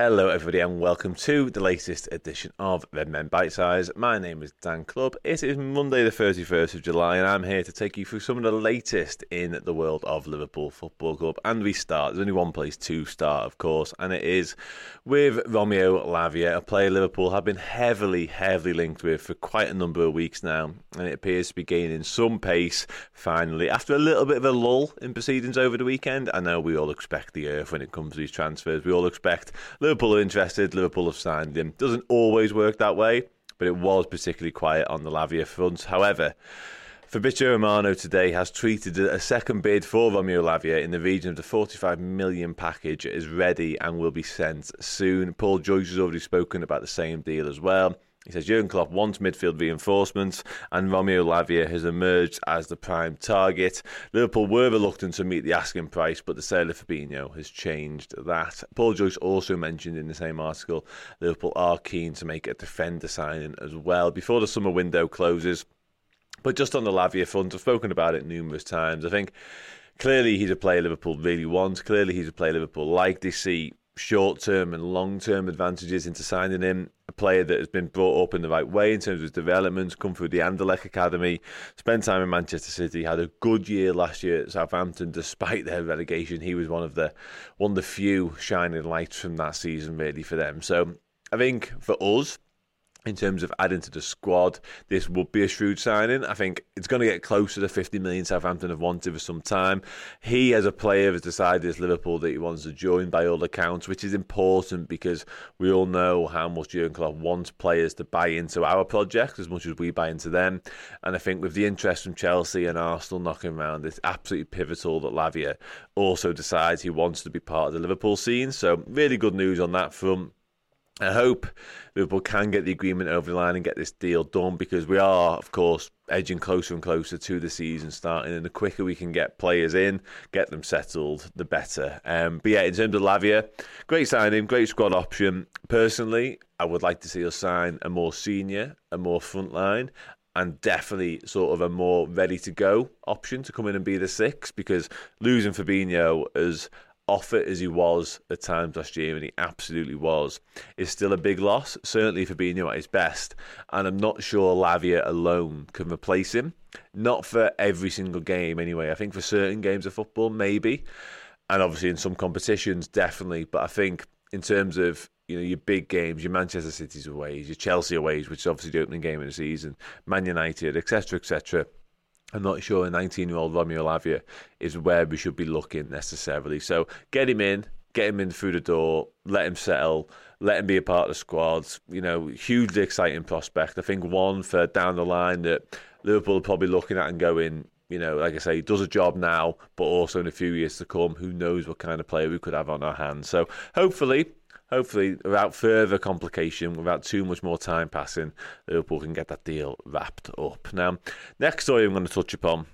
Hello, everybody, and welcome to the latest edition of Redmen Bitesize. My name is Dan Club. It is Monday, the 31st of July, and I'm here to take you through some of the latest in the world of Liverpool Football Club. And we start, there's only one place to start, of course, and it is with Romeo Lavia, a player Liverpool have been heavily, heavily linked with for quite a number of weeks now, and it appears to be gaining some pace finally after a little bit of a lull in proceedings over the weekend. I know we all expect the earth when it comes to these transfers. We all expect Liverpool are interested, Liverpool have signed him. Doesn't always work that way, but it was particularly quiet on the Lavia front. However, Fabrizio Romano today has tweeted a second bid for Romeo Lavia in the region of the 45 million package is ready and will be sent soon. Paul Joyce has already spoken about the same deal as well. He says Jurgen Klopp wants midfield reinforcements, and Romeo Lavia has emerged as the prime target. Liverpool were reluctant to meet the asking price, but the sale of Fabinho has changed that. Paul Joyce also mentioned in the same article Liverpool are keen to make a defender signing as well before the summer window closes. But just on the Lavia front, I've spoken about it numerous times. I think clearly he's a player Liverpool really want. Clearly he's a player Liverpool like. They see short term and long term advantages into signing him. A player that has been brought up in the right way in terms of his development, come through the Anderlecht Academy, spent time in Manchester City, had a good year last year at Southampton despite their relegation. He was one of the one of the few shining lights from that season really for them. So I think for us, in terms of adding to the squad, this would be a shrewd signing. I think it's going to get closer to 50 million Southampton have wanted for some time. He, as a player, has decided it's Liverpool that he wants to join by all accounts, which is important because we all know how much Jurgen Klopp wants players to buy into our project as much as we buy into them. And I think with the interest from Chelsea and Arsenal knocking around, it's absolutely pivotal that Lavia also decides he wants to be part of the Liverpool scene. So, really good news on that front. I hope Liverpool can get the agreement over the line and get this deal done because we are, of course, edging closer and closer to the season starting. And the quicker we can get players in, get them settled, the better. Um, but yeah, in terms of Lavia, great signing, great squad option. Personally, I would like to see us sign a more senior, a more frontline, and definitely sort of a more ready to go option to come in and be the six because losing Fabinho as off it as he was at times last year, and he absolutely was, is still a big loss, certainly for being at his best. And I'm not sure Lavia alone can replace him. Not for every single game, anyway. I think for certain games of football, maybe. And obviously in some competitions, definitely. But I think in terms of you know your big games, your Manchester City's away, your Chelsea away, which is obviously the opening game of the season, Man United, etc., etc. I'm not sure a 19 year old Romeo Lavia is where we should be looking necessarily. So get him in, get him in through the door, let him settle, let him be a part of the squad. You know, hugely exciting prospect. I think one for down the line that Liverpool are probably looking at and going, you know, like I say, he does a job now, but also in a few years to come, who knows what kind of player we could have on our hands. So hopefully hopefully, without further complication, without too much more time passing, Liverpool can get that deal wrapped up. Now, next story I'm going to touch upon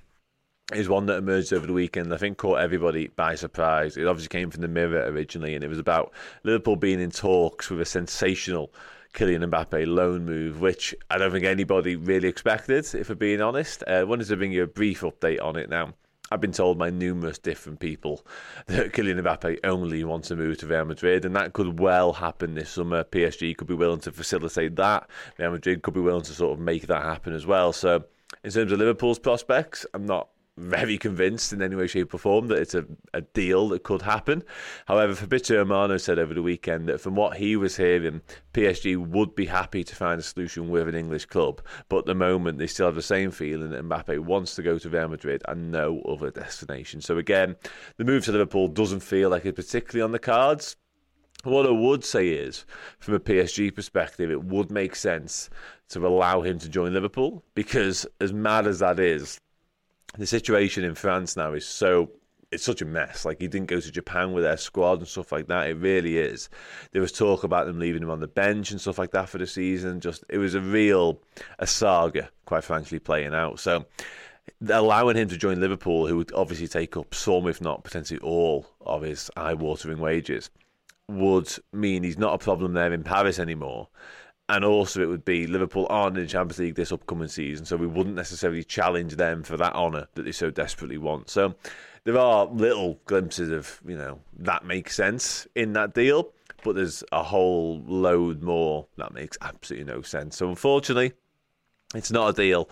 is one that emerged over the weekend. I think caught everybody by surprise. It obviously came from the Mirror originally, and it was about Liverpool being in talks with a sensational Kylian Mbappe loan move, which I don't think anybody really expected, if we're being honest. Uh, I wanted to bring you a brief update on it now. I've been told by numerous different people that Kylian Mbappe only wants to move to Real Madrid, and that could well happen this summer. PSG could be willing to facilitate that. Real Madrid could be willing to sort of make that happen as well. So, in terms of Liverpool's prospects, I'm not very convinced in any way, shape, or form that it's a, a deal that could happen. However, Fabrizio Romano said over the weekend that from what he was hearing, PSG would be happy to find a solution with an English club, but at the moment they still have the same feeling that Mbappe wants to go to Real Madrid and no other destination. So again, the move to Liverpool doesn't feel like it's particularly on the cards. What I would say is, from a PSG perspective, it would make sense to allow him to join Liverpool because, as mad as that is, the situation in France now is so it's such a mess. Like he didn't go to Japan with their squad and stuff like that. It really is. There was talk about them leaving him on the bench and stuff like that for the season. Just it was a real a saga, quite frankly, playing out. So allowing him to join Liverpool, who would obviously take up some, if not potentially all, of his eye-watering wages, would mean he's not a problem there in Paris anymore and also it would be Liverpool aren't in the Champions League this upcoming season, so we wouldn't necessarily challenge them for that honour that they so desperately want. So there are little glimpses of you know that makes sense in that deal, but there's a whole load more that makes absolutely no sense. So unfortunately, it's not a deal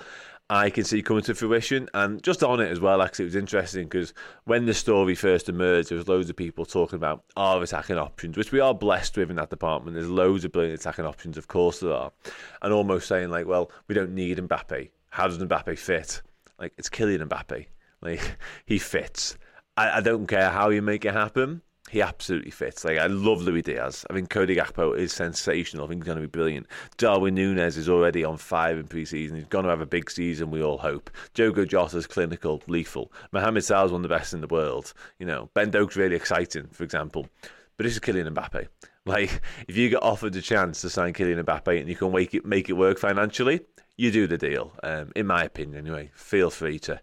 I can see coming to fruition. And just on it as well, actually, it was interesting because when the story first emerged, there was loads of people talking about our attacking options, which we are blessed with in that department. There's loads of brilliant attacking options, of course there are, and almost saying like, well, we don't need Mbappe. How does Mbappe fit? Like it's Kylian Mbappe. Like he fits. I, I don't care how you make it happen he absolutely fits. Like I love Luis Diaz. I think Cody Gakpo is sensational. I think he's going to be brilliant. Darwin Nunez is already on five in pre-season. He's going to have a big season. We all hope. Diogo Jota's clinical, lethal. Mohamed Salah's one of the best in the world. You know, Ben Doak's really exciting, for example. But this is Kylian Mbappe. Like if you get offered a chance to sign Kylian Mbappe and you can make it make it work financially, you do the deal. Um, in my opinion, anyway. Feel free to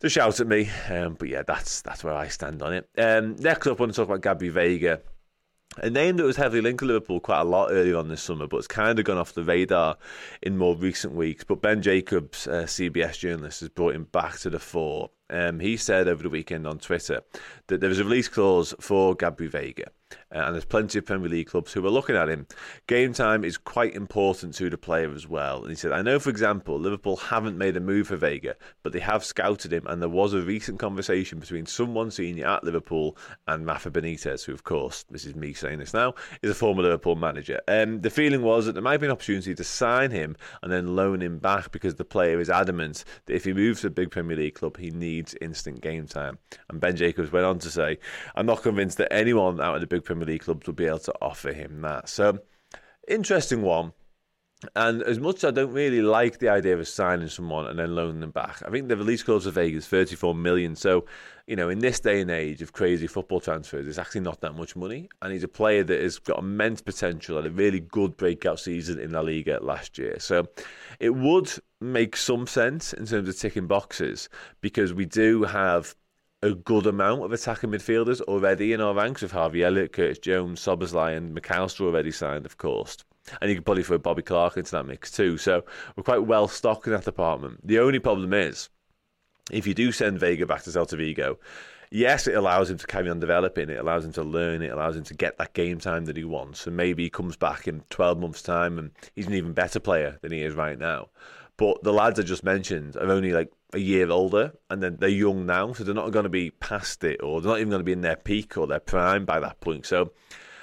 to shout at me. Um, but yeah, that's that's where I stand on it. Um, next up, I want to talk about Gabby Veiga. A name that was heavily linked to Liverpool quite a lot earlier on this summer, but it's kind of gone off the radar in more recent weeks. But Ben Jacobs, uh, CBS journalist, has brought him back to the fore. Um, he said over the weekend on Twitter that there was a release clause for Gabby Veiga. Uh, and there's plenty of Premier League clubs who are looking at him. Game time is quite important to the player as well. And he said, I know, for example, Liverpool haven't made a move for Veiga, but they have scouted him, and there was a recent conversation between someone senior at Liverpool and Rafa Benitez, who, of course, this is me saying this now, is a former Liverpool manager. Um, the feeling was that there might be an opportunity to sign him and then loan him back because the player is adamant that if he moves to a big Premier League club, he needs instant game time. And Ben Jacobs went on to say, I'm not convinced that anyone out of the big Premier League clubs will be able to offer him that. So, interesting one. And as much as I don't really like the idea of signing someone and then loaning them back, I think the release clause for Veiga's 34 million. So, you know, in this day and age of crazy football transfers, it's actually not that much money. And he's a player that has got immense potential and a really good breakout season in La Liga last year. So it would make some sense in terms of ticking boxes because we do have a good amount of attacking midfielders already in our ranks with Harvey Elliott, Curtis Jones, Szoboszlai, and Mac Allister already signed, of course. And you can probably throw Bobby Clark into that mix too. So we're quite well stocked in that department. The only problem is, if you do send Veiga back to Celta Vigo, yes, it allows him to carry on developing. It allows him to learn. It allows him to get that game time that he wants. And maybe he comes back in 12 months' time and he's an even better player than he is right now. But the lads I just mentioned are only like a year older and then they're young now, so they're not going to be past it or they're not even going to be in their peak or their prime by that point. So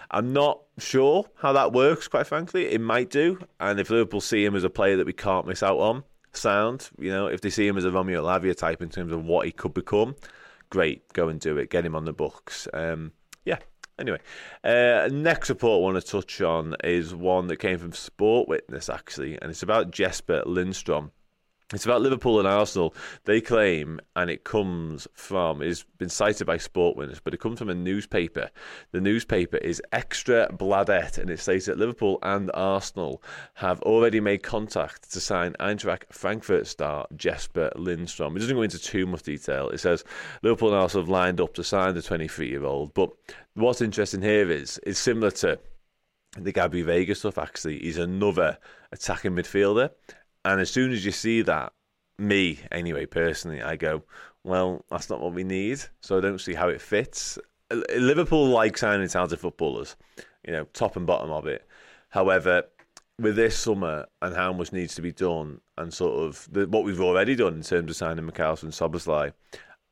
I'm not sure how that works, quite frankly. It might do. And if Liverpool see him as a player that we can't miss out on, sound, you know, if they see him as a Romeo Lavia type in terms of what he could become, great, go and do it. Get him on the books. Um. Anyway, uh, next report I want to touch on is one that came from Sport Witness, actually, and it's about Jesper Lindstrom. It's about Liverpool and Arsenal. They claim, and it comes from, it's been cited by Sport Witness, but it comes from a newspaper. The newspaper is Ekstra Bladet, and it states that Liverpool and Arsenal have already made contact to sign Eintracht Frankfurt star Jesper Lindstrom. It doesn't go into too much detail. It says Liverpool and Arsenal have lined up to sign the 23 year old. But what's interesting here is it's similar to the Gabby Veiga stuff, actually. He's another attacking midfielder and as soon as you see that, me anyway, personally, I go, well, that's not what we need. So I don't see how it fits. Liverpool like signing talented footballers, you know, top and bottom of it. However, with this summer and how much needs to be done, and sort of the, what we've already done in terms of signing Mac Allister and Szoboszlai,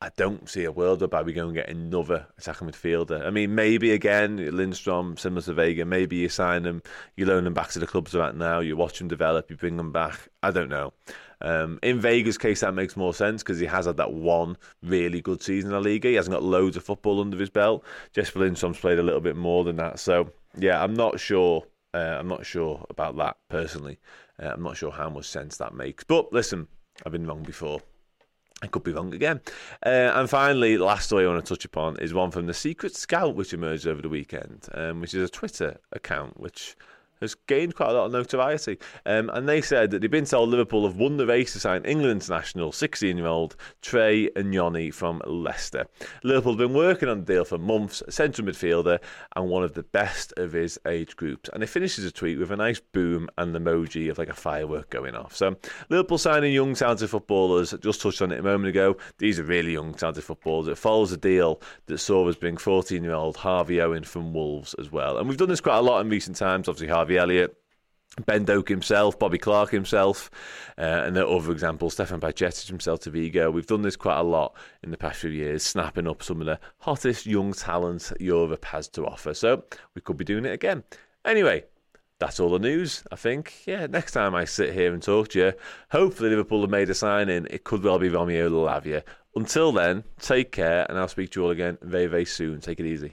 I don't see a world whereby we go and get another attacking midfielder. I mean, maybe again, Lindstrom, similar to Veiga, maybe you sign them, you loan them back to the clubs right now, you watch them develop, you bring them back. I don't know. Um, in Veiga's case, that makes more sense because he has had that one really good season in the league. He hasn't got loads of football under his belt. Jesper Lindstrom's played a little bit more than that. So, yeah, I'm not sure. Uh, I'm not sure about that personally. Uh, I'm not sure how much sense that makes. But listen, I've been wrong before. I could be wrong again. Uh, and finally, the last story I want to touch upon is one from the Secret Scout, which emerged over the weekend, um, which is a Twitter account which has gained quite a lot of notoriety. Um, and they said that they've been told Liverpool have won the race to sign England international 16 year old Trey Nyoni from Leicester. Liverpool have been working on the deal for months, central midfielder and one of the best of his age groups. And it finishes a tweet with a nice boom and the emoji of like a firework going off. So Liverpool signing young talented footballers, just touched on it a moment ago. These are really young talented footballers. It follows a deal that saw us bring 14 year old Harvey Owen from Wolves as well. And we've done this quite a lot in recent times. Obviously, Harvey Harvey Elliott. Ben Doak himself, Bobby Clark himself, uh, and are other examples, Stefan Bajcetic himself to Vigo. We've done this quite a lot in the past few years, snapping up some of the hottest young talent Europe has to offer. So we could be doing it again. Anyway, that's all the news, I think. Yeah, next time I sit here and talk to you, hopefully Liverpool have made a signing. It could well be Romeo Lavia. Until then, take care, and I'll speak to you all again very, very soon. Take it easy.